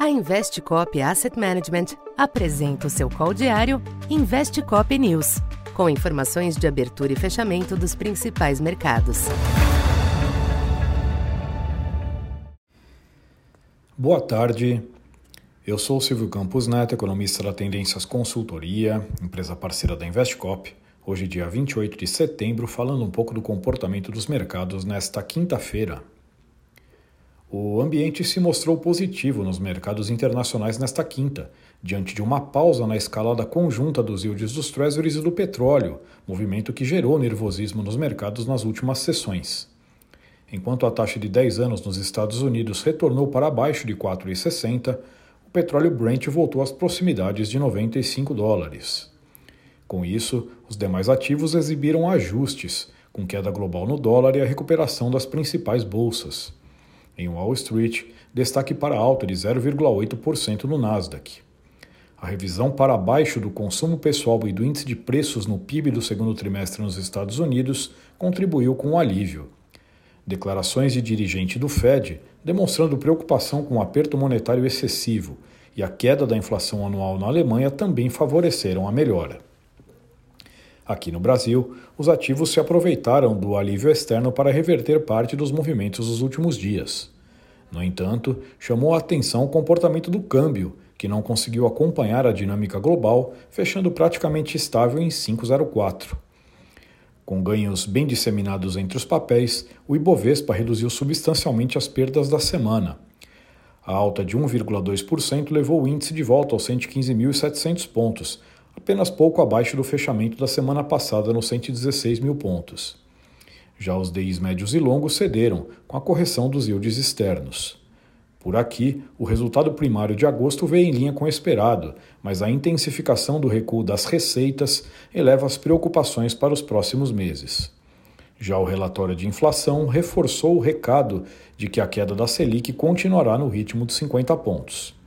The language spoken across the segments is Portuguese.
A Investcop Asset Management apresenta o seu call diário Investcop News, com informações de abertura e fechamento dos principais mercados. Boa tarde. Eu sou Silvio Campos Neto, economista da Tendências Consultoria, empresa parceira da Investcop. Hoje, dia 28 de setembro, falando um pouco do comportamento dos mercados nesta quinta-feira, o ambiente se mostrou positivo nos mercados internacionais nesta quinta, diante de uma pausa na escalada conjunta dos yields dos Treasuries e do petróleo, movimento que gerou nervosismo nos mercados nas últimas sessões. Enquanto a taxa de 10 anos nos Estados Unidos retornou para abaixo de 4,60, o petróleo Brent voltou às proximidades de 95 dólares. Com isso, os demais ativos exibiram ajustes, com queda global no dólar e a recuperação das principais bolsas. Em Wall Street, destaque para alta de 0,8% no Nasdaq. A revisão para baixo do consumo pessoal e do índice de preços no PIB do segundo trimestre nos Estados Unidos contribuiu com o alívio. Declarações de dirigente do Fed demonstrando preocupação com o aperto monetário excessivo e a queda da inflação anual na Alemanha também favoreceram a melhora. Aqui no Brasil, os ativos se aproveitaram do alívio externo para reverter parte dos movimentos dos últimos dias. No entanto, chamou a atenção o comportamento do câmbio, que não conseguiu acompanhar a dinâmica global, fechando praticamente estável em 5,04. Com ganhos bem disseminados entre os papéis, o Ibovespa reduziu substancialmente as perdas da semana. A alta de 1,2% levou o índice de volta aos 115.700 pontos, apenas pouco abaixo do fechamento da semana passada nos 116 mil pontos. Já os DIs médios e longos cederam, com a correção dos yields externos. Por aqui, o resultado primário de agosto veio em linha com o esperado, mas a intensificação do recuo das receitas eleva as preocupações para os próximos meses. Já o relatório de inflação reforçou o recado de que a queda da Selic continuará no ritmo de 50 pontos.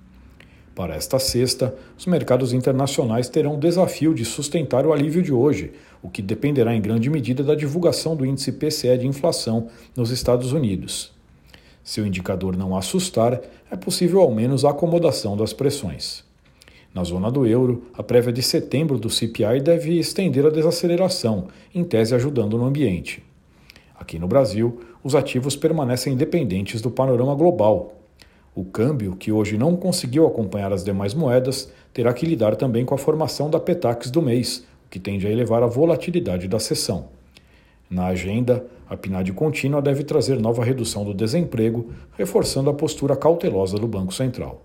Para esta sexta, os mercados internacionais terão o desafio de sustentar o alívio de hoje, o que dependerá em grande medida da divulgação do índice PCE de inflação nos Estados Unidos. Se o indicador não assustar, é possível ao menos a acomodação das pressões. Na zona do euro, a prévia de setembro do CPI deve estender a desaceleração, em tese ajudando no ambiente. Aqui no Brasil, os ativos permanecem dependentes do panorama global, o câmbio, que hoje não conseguiu acompanhar as demais moedas, terá que lidar também com a formação da Petax do mês, o que tende a elevar a volatilidade da sessão. Na agenda, a PNAD contínua deve trazer nova redução do desemprego, reforçando a postura cautelosa do Banco Central.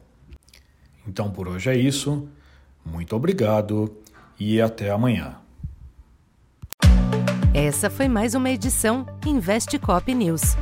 Então por hoje é isso. Muito obrigado e até amanhã. Essa foi mais uma edição Investe Cop News.